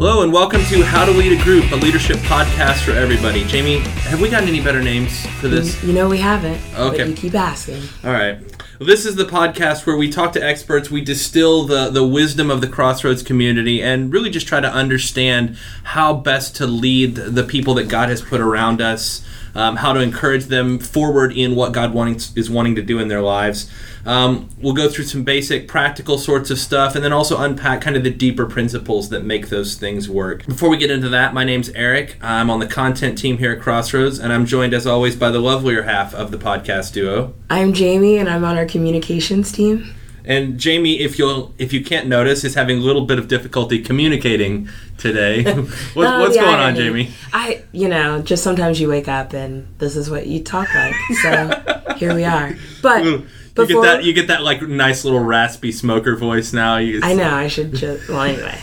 Hello and welcome to How to Lead a Group, a leadership podcast for everybody. Jamie, have we gotten any better names for this? You know we haven't. Okay. But you keep asking. All right. Well, this is the podcast where we talk to experts, we distill the, the wisdom of the Crossroads community, and really just try to understand how best to lead the people that God has put around us, um, how to encourage them forward in what God wanting, is wanting to do in their lives. Um, we'll go through some basic practical sorts of stuff and then also unpack kind of the deeper principles that make those things work. Before we get into that, my name's Eric. I'm on the content team here at Crossroads, and I'm joined as always by the lovelier half of the podcast duo. I'm Jamie and I'm on our communications team. And Jamie, if you'll if you can't notice, is having a little bit of difficulty communicating today. what, Oh, what's the going on. Jamie? I, you know, just sometimes you wake up and this is what you talk like. So here we are. But You before get that you get that like nice little raspy smoker voice now. You, I know I should just. Well, anyway,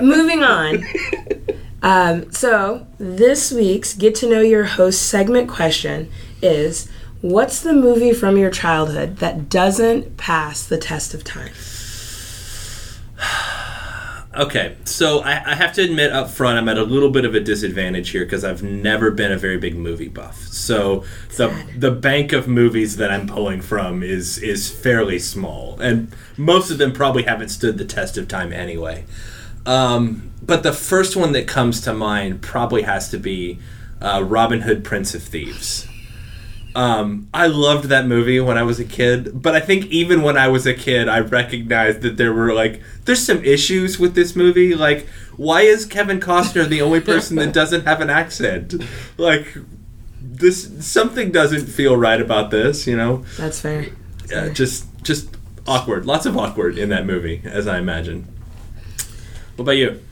moving on. Um, so this week's get to know your host segment question is. What's the movie from your childhood that doesn't pass the test of time? Okay, so I, I have to admit up front, I'm at a little bit of a disadvantage here because I've never been a very big movie buff. So the Sad. the bank of movies that I'm pulling from is is fairly small, and most of them probably haven't stood the test of time anyway. Um, but the first one that comes to mind probably has to be uh, Robin Hood, Prince of Thieves. Um, I loved that movie when I was a kid, but I think even when I was a kid, I recognized that there were like there's some issues with this movie. Like, why is Kevin Costner the only person that doesn't have an accent? Like, this something doesn't feel right about this. You know, That's fair. uh, just just awkward. Lots of awkward in that movie, as I imagine. What about you?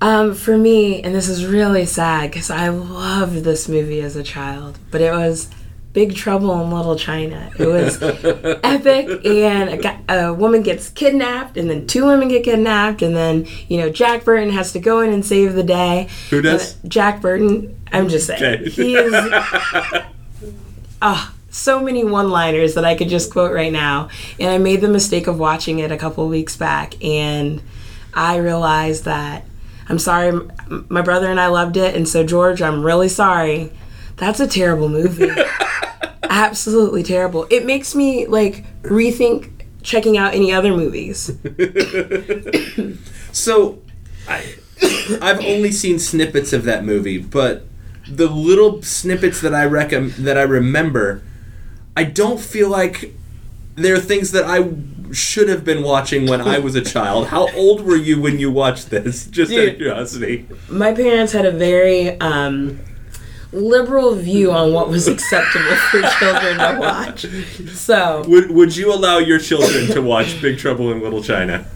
Um, for me, and this is really sad because I loved this movie as a child, but it was Big Trouble in Little China. It was epic, and a, guy, a woman gets kidnapped, and then two women get kidnapped, and then you know Jack Burton has to go in and save the day. Who does? And Jack Burton. I'm just saying Okay. he is. Ah, so many one-liners that I could just quote right now, and I made the mistake of watching it a couple weeks back, and I realized that I'm sorry, my brother and I loved it, and so George, I'm really sorry. That's a terrible movie. Absolutely terrible. It makes me like rethink checking out any other movies. So, I I've only seen snippets of that movie, but the little snippets that I recom- that I remember, I don't feel like there are things that I should have been watching when I was a child. How old were you when you watched this? Just out of curiosity. My parents had a very um, liberal view on what was acceptable for children to watch. So, Would Would you allow your children to watch Big Trouble in Little China?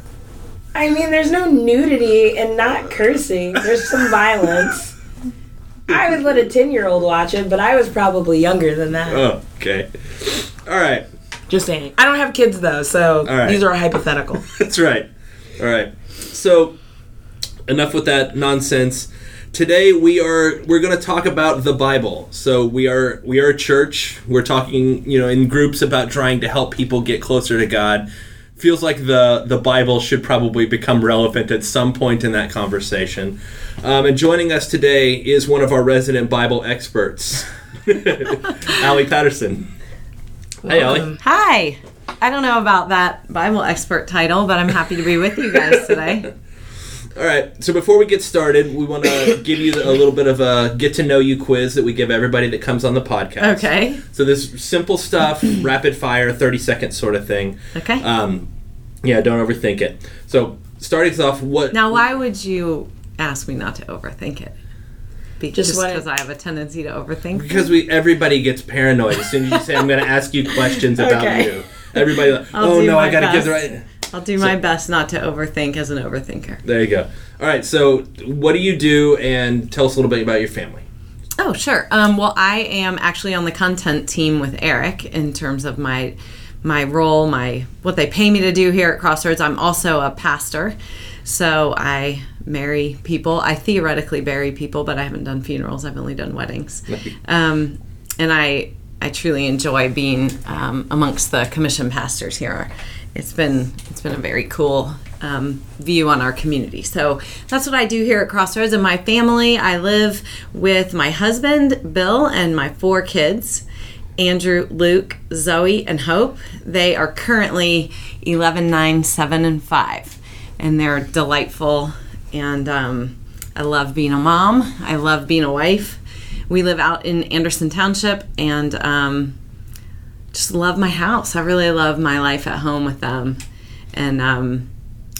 I mean, there's no nudity and not cursing. There's some violence. I would let a 10 year old watch it, but I was probably younger than that. Oh, okay. All right. Just saying. I don't have kids though, so right. these are hypothetical. That's right. All right. So, enough with that nonsense. Today we are we're going to talk about the Bible. So we are we are a church. We're talking, you know, in groups about trying to help people get closer to God. Feels like the the Bible should probably become relevant at some point in that conversation. Um, and joining us today is one of our resident Bible experts, Allie Patterson. Hey, Allie. Hi. I don't know about that Bible expert title, but I'm happy to be with you guys today. All right. So before we get started, we want to give you a little bit of a get to know you quiz that we give everybody that comes on the podcast. Okay. So this simple stuff, rapid fire, thirty seconds sort of thing. Okay. Um, yeah, don't overthink it. So starting us off, what? now, why would you ask me not to overthink it? Be, Just just because I have a tendency to overthink. because we everybody gets paranoid as soon as you say I'm going to ask you questions about Okay. you. Everybody, like, I'll oh no, I got to give the right. I'll do my best not to overthink as an overthinker. There you go. All right. So what do you do? And tell us a little bit about your family. Oh, sure. Um, well, I am actually on the content team with Eric in terms of my my role, my what they pay me to do here at Crossroads. I'm also a pastor, so I marry people. I theoretically bury people, but I haven't done funerals. I've only done weddings, um, and I I truly enjoy being um, amongst the commission pastors here. It's been it's been a very cool um, view on our community. So that's what I do here at Crossroads. And my family, I live with my husband, Bill, and my four kids. Andrew, Luke, Zoe, and Hope. They are currently 11, 9, 7, and 5. And they're delightful. And um, I love being a mom. I love being a wife. We live out in Anderson Township and um, just love my house. I really love my life at home with them. And um,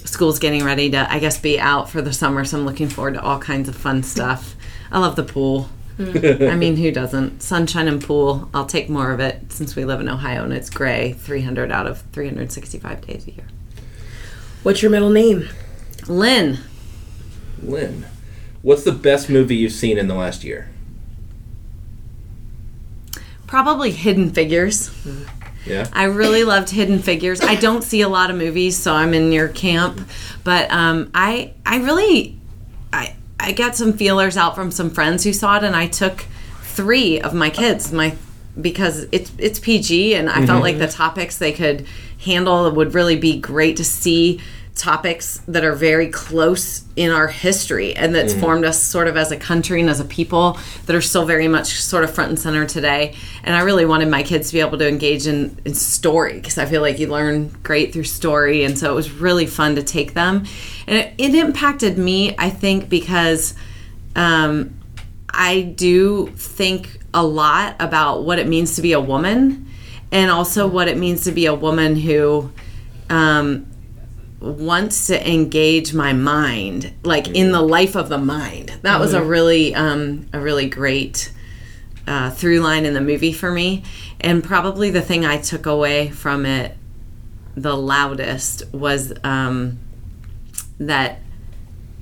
school's getting ready to, I guess, be out for the summer. So I'm looking forward to all kinds of fun stuff. I love the pool. I mean, who doesn't? Sunshine and pool. I'll take more of it since we live in Ohio and it's gray 300 out of 365 days a year. What's your middle name? Lynn. Lynn, what's the best movie you've seen in the last year? Probably Hidden Figures. Yeah. I really loved Hidden Figures. I don't see a lot of movies, so I'm in your camp. But um, I, I really, I, I got some feelers out from some friends who saw it, and I took three of my kids, my because it's it's PG, and I felt like the topics they could handle would really be great to see topics that are very close in our history and that's formed us sort of as a country and as a people that are still very much sort of front and center today. And I really wanted my kids to be able to engage in, in story because I feel like you learn great through story. And so it was really fun to take them. And it, it impacted me, I think, because um, I do think a lot about what it means to be a woman and also what it means to be a woman who um, wants to engage my mind like in the life of the mind. That was a really um, a really great uh, through line in the movie for me. And probably the thing i took away from it the loudest was um, that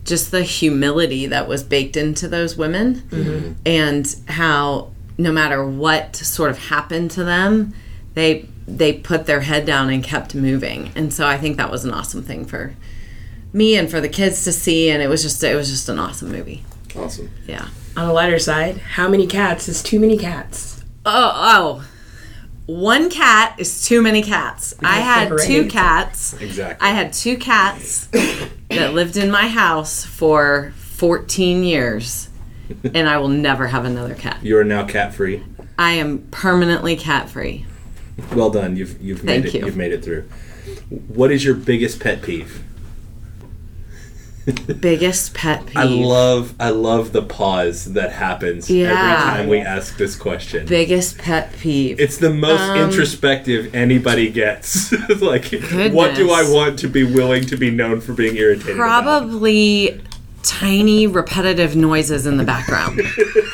just the humility that was baked into those women and how no matter what sort of happened to them they they put their head down and kept moving and so i think that was an awesome thing for me and for the kids to see and it was just it was just an awesome movie Awesome. yeah On the lighter side, how many cats is too many cats? oh oh one cat is too many cats i had two cats Exactly. I had two cats that lived in my house for 14 years, and I will never have another cat. you are now cat free. I am permanently cat free. Well done. You've you've made Thank it. you. You've made it through. What is your biggest pet peeve? Biggest pet peeve. I love I love the pause that happens every time we ask this question. Biggest pet peeve. It's the most Um, introspective anybody gets. like, what do I want to be willing to be known for being irritated? about? Probably tiny repetitive noises in the background.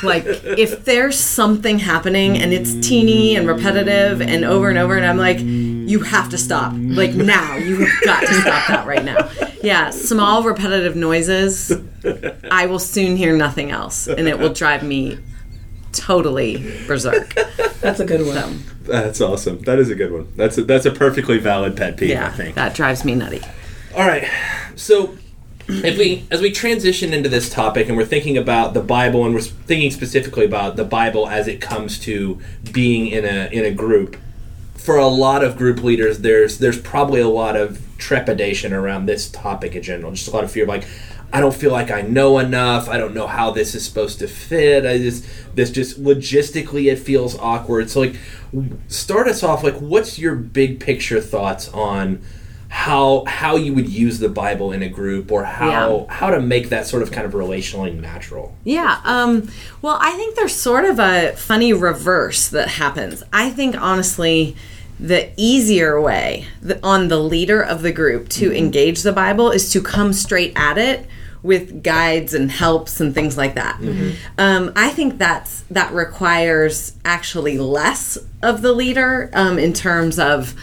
like if there's something happening and it's teeny and repetitive and over and over and I'm like you have to stop. Like now, you have got to stop that right now. Yeah, small repetitive noises. I will soon hear nothing else and it will drive me totally berserk. That's a good one. That's awesome. That is a good one. That's a, that's a perfectly valid pet peeve. I Yeah, think. that drives me nutty. All right. So, if we as we transition into this topic and we're thinking about the Bible and we're thinking specifically about the Bible as it comes to being in a in a group, for a lot of group leaders, there's there's probably a lot of trepidation around this topic in general. Just a lot of fear, like. I don't feel like I know enough. I don't know how this is supposed to fit. I just this just logistically it feels awkward. So like start us off like what's your big picture thoughts on how how you would use the Bible in a group or how how to make that sort of kind of relationally natural. Yeah. Um, well, I think there's sort of a funny reverse that happens. I think, honestly, the easier way on the leader of the group to engage the Bible is to come straight at it with guides and helps and things like that. Um, I think that's that requires actually less of the leader um, in terms of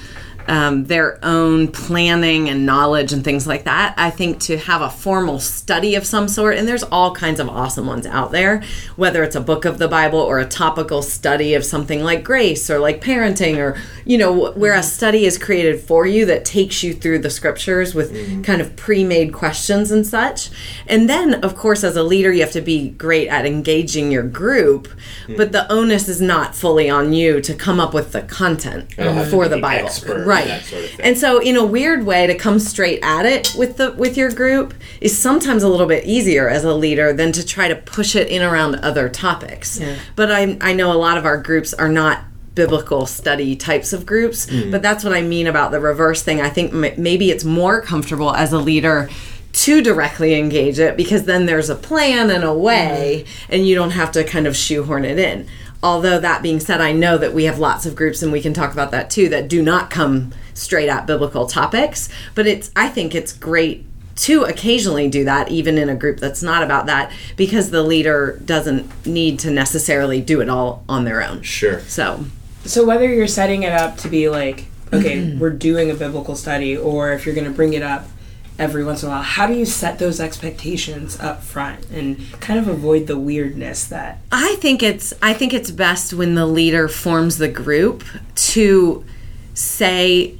um, their own planning and knowledge and things like that. I think to have a formal study of some sort, and there's all kinds of awesome ones out there, whether it's a book of the Bible or a topical study of something like grace or like parenting or, you know, where a mm-hmm. study is created for you that takes you through the scriptures with mm-hmm. kind of pre made questions and such. And then, of course, as a leader, you have to be great at engaging your group, mm-hmm. but the onus is not fully on you to come up with the content uh-huh. for the the Bible. expert. Right right. that sort of thing. and so in a weird way to come straight at it with the with your group is sometimes a little bit easier as a leader than to try to push it in around other topics. But i i know a lot of our groups are not biblical study types of groups hmm. but that's what i mean about the reverse thing. I think m- maybe it's more comfortable as a leader to directly engage it because then there's a plan and a way and you don't have to kind of shoehorn it in although that being said i know that we have lots of groups and we can talk about that too that do not come straight at biblical topics but it's i think it's great to occasionally do that even in a group that's not about that because the leader doesn't need to necessarily do it all on their own Sure. so So whether you're setting it up to be like, okay, we're doing a biblical study, or if you're going to bring it up every once in a while, how do you set those expectations up front and kind of avoid the weirdness that I think it's I think it's best when the leader forms the group to say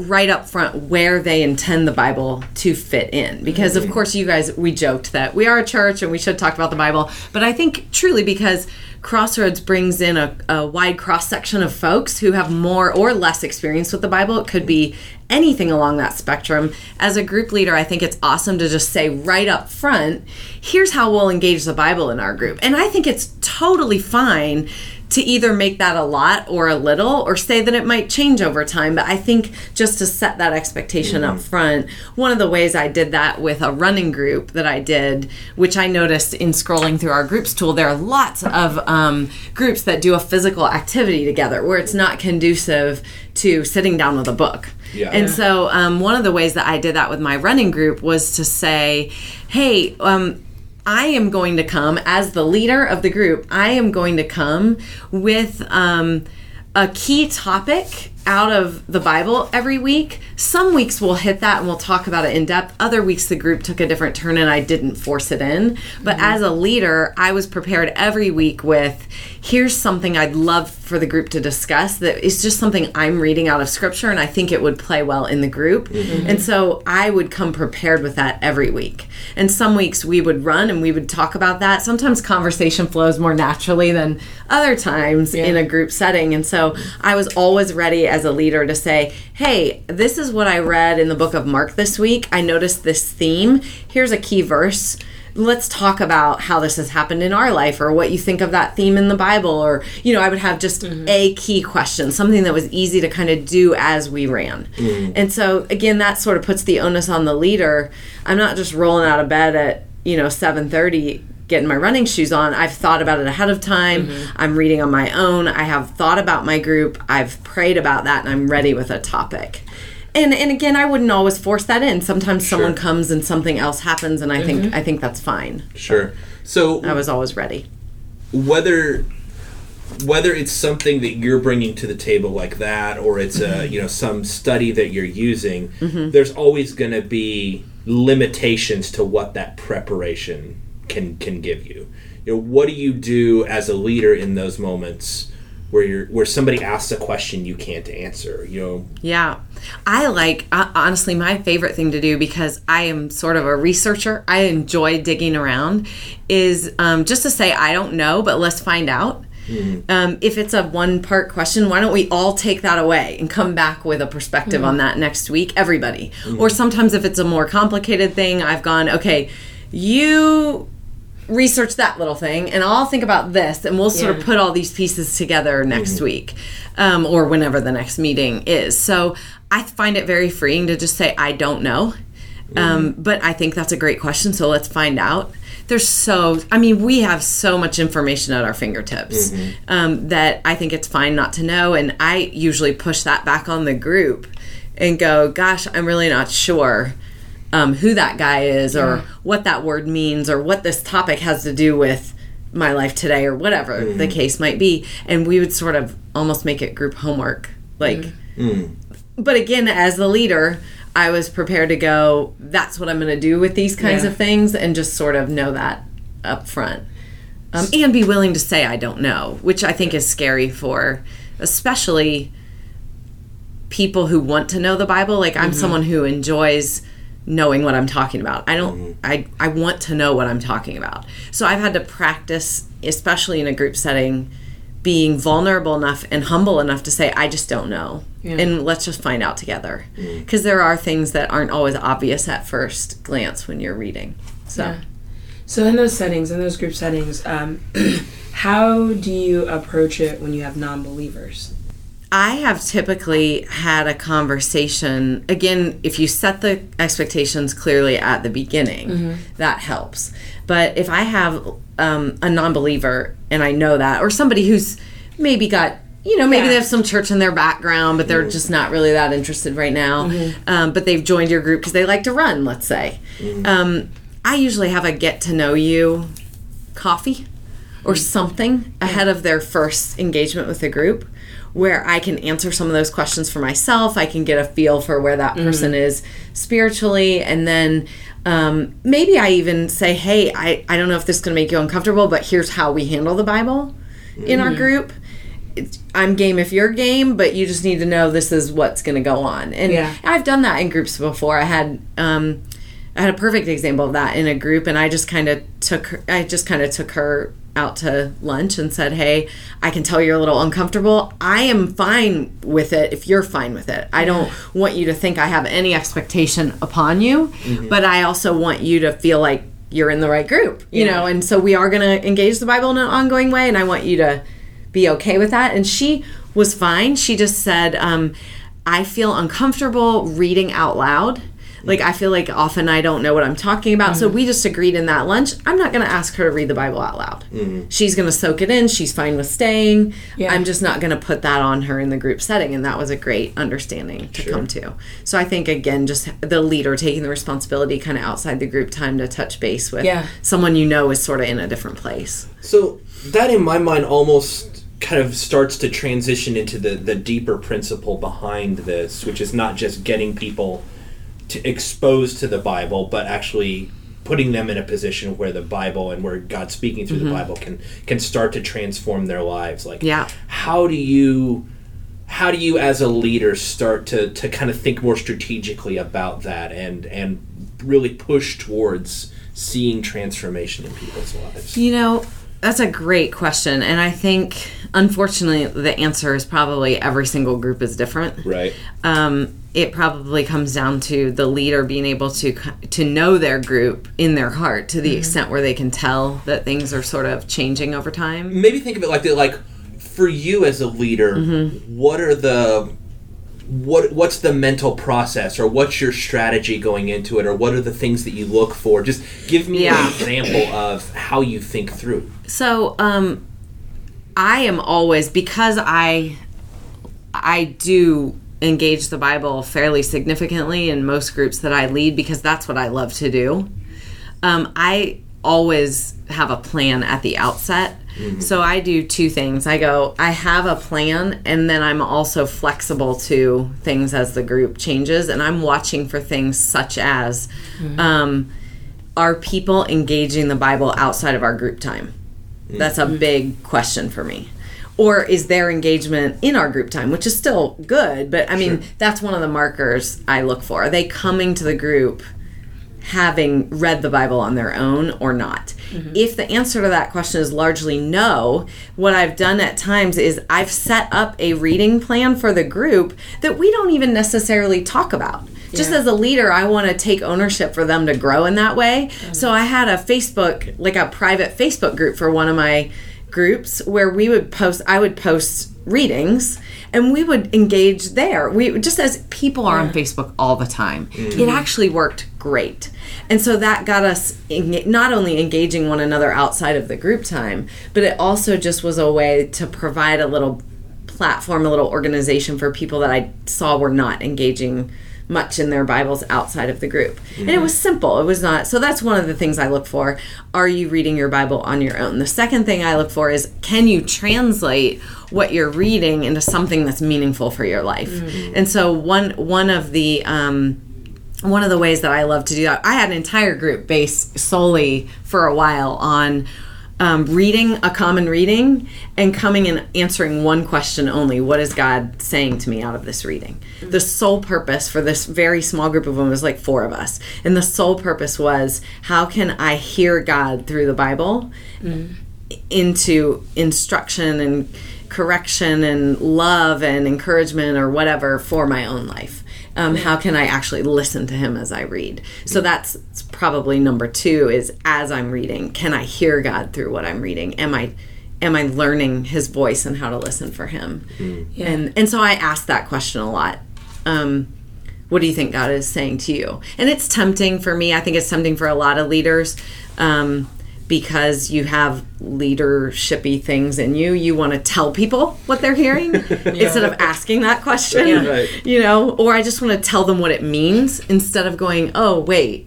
right up front where they intend the Bible to fit in. Because of mm-hmm. course you guys we joked that we are a church and we should talk about the Bible, but I think truly because Crossroads brings in a, a wide cross section of folks who have more or less experience with the Bible. It could be anything along that spectrum. As a group leader, I think it's awesome to just say right up front, here's how we'll engage the Bible in our group. And I think it's totally fine to either make that a lot or a little or say that it might change over time. But i think just to set that expectation up front one of the ways i did that with a running group that i did which i noticed in scrolling through our groups tool there are lots of um, groups that do a physical activity together where it's not conducive to sitting down with a book. Yeah. and so um, one of the ways that I did that with my running group was to say, hey, um, I am going to come as the leader of the group. I am going to come with um, a key topic out of the Bible every week. Some weeks we'll hit that and we'll talk about it in depth. Other weeks the group took a different turn and I didn't force it in. But mm-hmm. as a leader, I was prepared every week with here's something I'd love for the group to discuss that is just something I'm reading out of scripture and I think it would play well in the group. Mm-hmm. And so I would come prepared with that every week. And some weeks we would run and we would talk about that. Sometimes conversation flows more naturally than other times in a group setting. And so I was always ready as a leader to say, hey, this is what I read in the book of Mark this week. I noticed this theme. Here's a key verse. Let's talk about how this has happened in our life or what you think of that theme in the bible. Or you know i would have just mm-hmm. a key question something that was easy to kind of do as we ran. Mm. And so again that sort of puts the onus on the leader. I'm not just rolling out of bed at you know 7.30 getting my running shoes on i've thought about it ahead of time. Mm-hmm. I'm reading on my own. I have thought about my group. I've prayed about that and i'm ready with a topic. And and again i wouldn't always force that in. Sometimes someone comes and something else happens and i think mm-hmm. i think that's fine. Sure. So i was always ready. whether whether it's something that you're bringing to the table like that or it's a mm-hmm. you know some study that you're using there's always going to be limitations to what that preparation can can give you you know what do you do as a leader in those moments where you're where somebody asks a question you can't answer you know Yeah. I like, uh, honestly, my favorite thing to do because I am sort of a researcher, I enjoy digging around, is um, just to say, I don't know, but let's find out. Um, if it's a one part question, why don't we all take that away and come back with a perspective on that next week, everybody? Or sometimes if it's a more complicated thing, I've gone, okay, you research that little thing and I'll think about this and we'll sort of put all these pieces together next week um, or whenever the next meeting is. So I find it very freeing to just say, I don't know. Um, but I think that's a great question. So let's find out. There's so, I mean, we have so much information at our fingertips um, that I think it's fine not to know. And I usually push that back on the group and go, gosh, I'm really not sure um, who that guy is or what that word means or what this topic has to do with my life today or whatever the case might be. And we would sort of almost make it group homework like but again as the leader i was prepared to go that's what i'm going to do with these kinds Yeah. of things and just sort of know that up front. Um, and be willing to say i don't know which i think is scary for especially people who want to know the Bible. Like I'm someone who enjoys knowing what I'm talking about. I don't I I want to know what I'm talking about. So I've had to practice especially in a group setting being vulnerable enough and humble enough to say I just don't know. and let's just find out together because there are things that aren't always obvious at first glance when you're reading so Yeah. So in those settings, in those group settings, um, how do you approach it when you have non-believers? I have typically had a conversation. Again, if you set the expectations clearly at the beginning, that helps. But if I have um, a non believer and I know that, or somebody who's maybe got, you know, maybe Yeah. they have some church in their background, but they're just not really that interested right now, um, but they've joined your group because they like to run, let's say. Um, I usually have a get to know you coffee or something ahead of their first engagement with the group where I can answer some of those questions for myself. I can get a feel for where that person is spiritually. And then um, maybe I even say, hey, I, I don't know if this is going to make you uncomfortable, but here's how we handle the Bible in our group. It's, I'm game if you're game, but you just need to know this is what's going to go on. And Yeah. I've done that in groups before. I had um, I had a perfect example of that in a group, and I just kind of took her, I just kind of took her out to lunch and said, "Hey, I can tell you're a little uncomfortable. I am fine with it if you're fine with it. I don't want you to think I have any expectation upon you, but I also want you to feel like you're in the right group, you Yeah. know. And so we are going to engage the Bible in an ongoing way, and I want you to be okay with that." And she was fine. She just said, um, "I feel uncomfortable reading out loud." Like I feel like often I don't know what I'm talking about. So mm-hmm. we just agreed in that lunch. I'm not going to ask her to read the Bible out loud. Mm-hmm. She's going to soak it in. She's fine with staying. Yeah. I'm just not going to put that on her in the group setting. And that was a great understanding to come to. So I think again, just the leader taking the responsibility kind of outside the group time to touch base with Yeah. someone you know is sort of in a different place. So that, in my mind, almost kind of starts to transition into the the deeper principle behind this, which is not just getting people to exposed to the Bible, but actually putting them in a position where the Bible and where God's speaking through the Bible can can start to transform their lives. Like, Yeah. how do you? How do you, as a leader, start to, to kind of think more strategically about that and and really push towards seeing transformation in people's lives? You know, that's a great question. And I think, unfortunately, the answer is probably every single group is different. Right. Um, it probably comes down to the leader being able to to know their group in their heart to the extent where they can tell that things are sort of changing over time. maybe think of it like that like for you as a leader what are the what what's the mental process or what's your strategy going into it or what are the things that you look for just give me Yeah. an example of how you think through So, um, I am always because I I do engage the Bible fairly significantly in most groups that I lead because that's what I love to do. Um, I always have a plan at the outset. So I do two things. I go, I have a plan, and then I'm also flexible to things as the group changes, and I'm watching for things such as um, are people engaging the Bible outside of our group time? That's a big question for me. Or is their engagement in our group time, which is still good, but I mean, that's one of the markers I look for. Are they coming to the group having read the Bible on their own or not? Mm-hmm. If the answer to that question is largely no, what I've done at times is I've set up a reading plan for the group that we don't even necessarily talk about. Just Yeah. as a leader, I want to take ownership for them to grow in that way. Mm-hmm. So I had a Facebook, like a private Facebook group for one of my groups where we would post, I would post readings and we would engage there. We just as people are on Facebook all the time. It mm-hmm. actually worked great. And so that got us not only engaging one another outside of the group time, but it also just was a way to provide a little platform, a little organization for people that I saw were not engaging much in their Bibles outside of the group. And it was simple. It was not. So that's one of the things I look for. Are you reading your Bible on your own? The second thing I look for is can you translate what you're reading into something that's meaningful for your life? And so one one of the um, one of the ways that I love to do that, I had an entire group based solely for a while on um, reading a common reading and coming and answering one question only What is God saying to me out of this reading? The sole purpose for this very small group of them was like four of us. And the sole purpose was how can I hear God through the Bible into instruction and correction and love and encouragement or whatever for my own life? Um, how can I actually listen to him as I read? So that's probably number two is as I'm reading, can I hear God through what I'm reading? Am I am I learning his voice and how to listen for him? And and so I ask that question a lot. Um, what do you think God is saying to you? And it's tempting for me. I think it's tempting for a lot of leaders um, because you have leadershipy things in you. You want to tell people what they're hearing instead of asking that question. Yeah. Right. You know, or I just want to tell them what it means instead of going, "Oh, wait."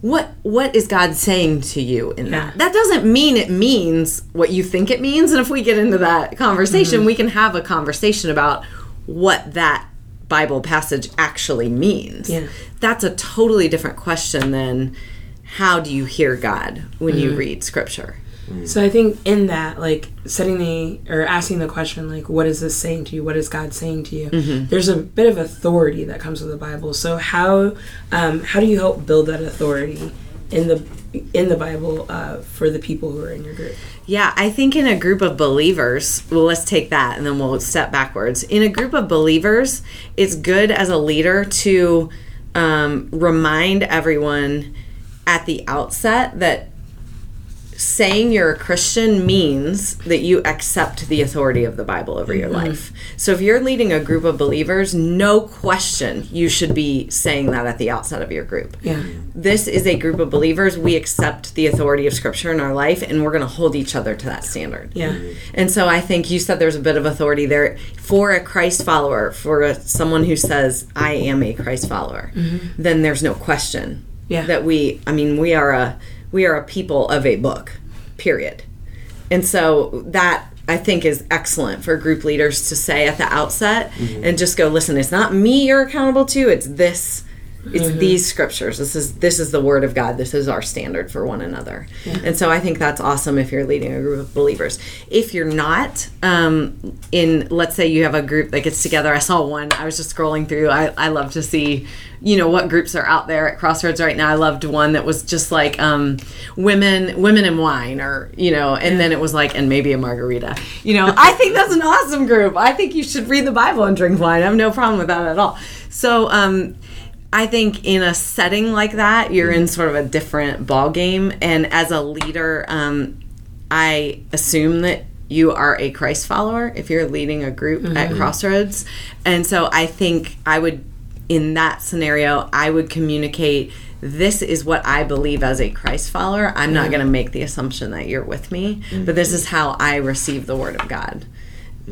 What what is God saying to you in that? That doesn't mean it means what you think it means. And if we get into that conversation, mm-hmm. we can have a conversation about what that Bible passage actually means. Yeah. That's a totally different question than how do you hear God when you read scripture? So I think in that, like setting the or asking the question, like, what is this saying to you? What is God saying to you? There's a bit of authority that comes with the Bible. So how um, how do you help build that authority in the in the Bible uh, for the people who are in your group? Yeah, I think in a group of believers, well, let's take that and then we'll step backwards. In a group of believers, it's good as a leader to um, remind everyone at the outset that saying you're a Christian means that you accept the authority of the Bible over your mm-hmm. life. So if you're leading a group of believers, no question you should be saying that at the outset of your group. Yeah. This is a group of believers. We accept the authority of Scripture in our life, and we're going to hold each other to that standard. Yeah. And so I think you said there's a bit of authority there for a Christ follower, for a, someone who says, I am a Christ follower, mm-hmm. then there's no question Yeah. that we, I mean, we are a, we are a people of a book, period. And so that I think is excellent for group leaders to say at the outset mm-hmm. and just go, listen, it's not me you're accountable to, it's this it's these scriptures. This is this is the word of God. This is our standard for one another. And so I think that's awesome if you're leading a group of believers. If you're not, um, in let's say you have a group that gets together. I saw one. I was just scrolling through. I, I love to see, you know, what groups are out there at Crossroads right now. I loved one that was just like um, women women and wine, or you know, and then it was like and maybe a margarita. You know, I think that's an awesome group. I think you should read the Bible and drink wine. I have no problem with that at all. So. Um, I think in a setting like that, you're in mm-hmm. sort of a different ball game. And as a leader, um, I assume that you are a Christ follower if you're leading a group at mm-hmm. Crossroads. And so I think I would, in that scenario, I would communicate this is what I believe as a Christ follower. I'm not mm-hmm. going to make the assumption that you're with me, but this is how I receive the Word of God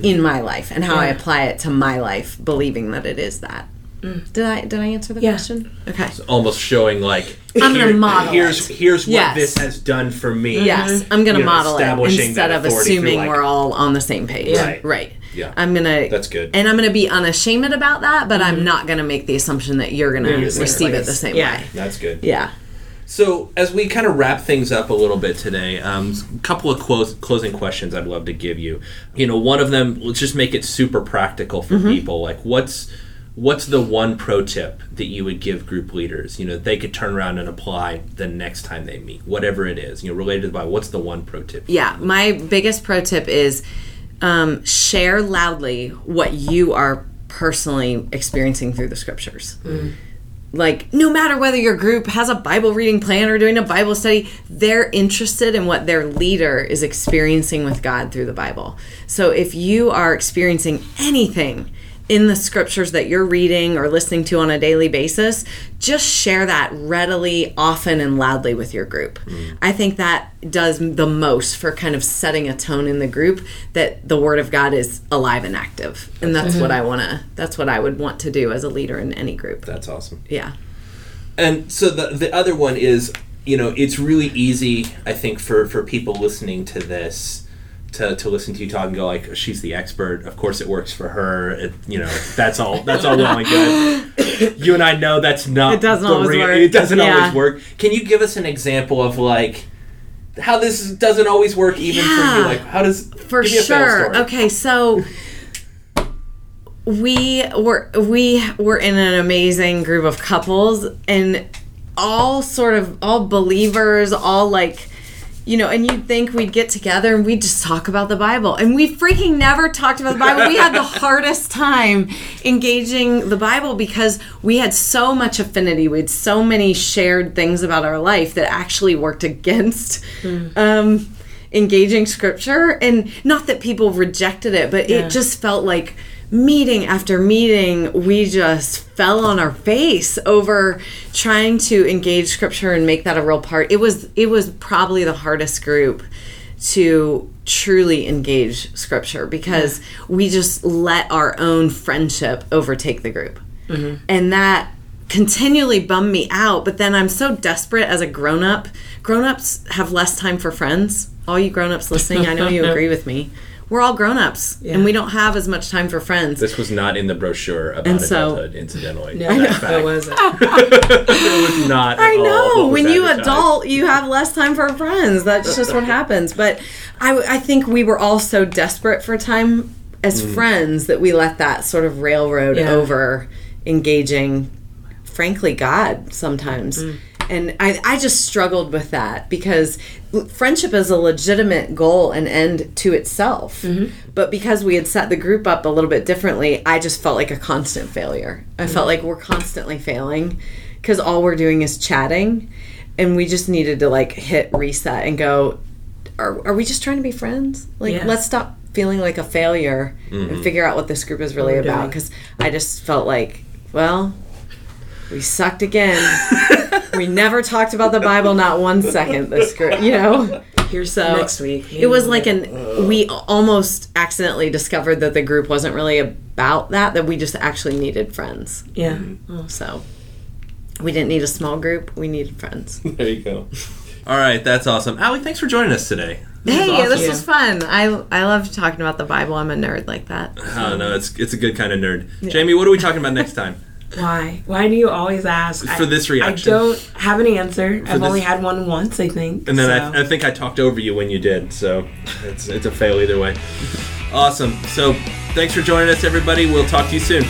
in my life and how I apply it to my life, believing that it is that. Did I did I answer the Yeah. question? Okay. It's Almost showing like I'm gonna model Here's it. here's what Yes. this has done for me. Yes, I'm going to You know, model it instead of assuming like- we're all on the same page. Right. Right. Yeah. I'm going to That's good. And I'm going to be unashamed about that, but I'm not going to make the assumption that you're going to You're the same receive it the same Yeah. way. That's good. Yeah. So, as we kind of wrap things up a little bit today, um, a couple of close, closing questions I'd love to give you. You know, one of them, let's just make it super practical for Mm-hmm. people. Like, what's what's the one pro tip that you would give group leaders? You know, they could turn around and apply the next time they meet, whatever it is. You know, related to the Bible. What's the one pro tip? Yeah, my biggest pro tip is um, share loudly what you are personally experiencing through the scriptures. Like, no matter whether your group has a Bible reading plan or doing a Bible study, they're interested in what their leader is experiencing with God through the Bible. So, if you are experiencing anything in the scriptures that you're reading or listening to on a daily basis, just share that readily, often, and loudly with your group. Mm. I think that does the most for kind of setting a tone in the group that the Word of God is alive and active, and that's what I want to. That's what I would want to do as a leader in any group. That's awesome. Yeah. And so the the other one is, you know, it's really easy, I think, for for people listening to this. To, to listen to you talk and go like she's the expert of course it works for her it, you know that's all that's all well and good you and I know that's not It doesn't always real- work. it doesn't Yeah. always work can you give us an example of like how this doesn't always work even for you like how does for give me a sure. story. Okay, so we were we were in an amazing group of couples and all sort of all believers, all like you know, and you'd think we'd get together and we'd just talk about the Bible. And we freaking never talked about the Bible. We had the hardest time engaging the Bible because we had so much affinity. We had so many shared things about our life that actually worked against um, engaging scripture. And not that people rejected it, but Yeah. it just felt like meeting after meeting, we just fell on our face over trying to engage scripture and make that a real part. It was it was probably the hardest group to truly engage scripture because we just let our own friendship overtake the group. Mm-hmm. And that continually bummed me out, but then I'm so desperate as a grown-up. Grown-ups have less time for friends. All you grown-ups listening, I know you agree with me. We're all grown-ups and we don't have as much time for friends. This was not in the brochure about And so- adulthood, incidentally. No, That that fact. wasn't. it was not. I at all know. what was When you advertised. adult, you have less time for friends. That's just what happens. But I, I think we were all so desperate for time as mm. friends that we let that sort of railroad Yeah. over engaging, frankly, God sometimes. Mm. And I, I just struggled with that because friendship is a legitimate goal and end to itself. But because we had set the group up a little bit differently, I just felt like a constant failure. I felt like we're constantly failing because all we're doing is chatting. And we just needed to like hit reset and go, are, are we just trying to be friends? Like, Yeah. let's stop feeling like a failure and mm-hmm. figure out what this group is really about. Because I just felt like, well, we sucked again. we never talked about the Bible, not one second. This group, you know. Here's So next week. It was like an we almost accidentally discovered that the group wasn't really about that. That we just actually needed friends. yeah. Mm-hmm. Oh, so we didn't need a small group. We needed friends. There you go. All right, that's awesome. Allie, thanks for joining us today. Hey, awesome. this was fun. I I love talking about the Bible. I'm a nerd like that. Oh no, it's it's a good kind of nerd. Jamie, what are we talking about next time? Why? Why do you always ask? For I- this reaction. I don't have an answer. I've this- only had one once, I think. And then so. I, I think I talked over you when you did, so it's it's a fail either way. Awesome. So thanks for joining us, everybody. We'll talk to you soon.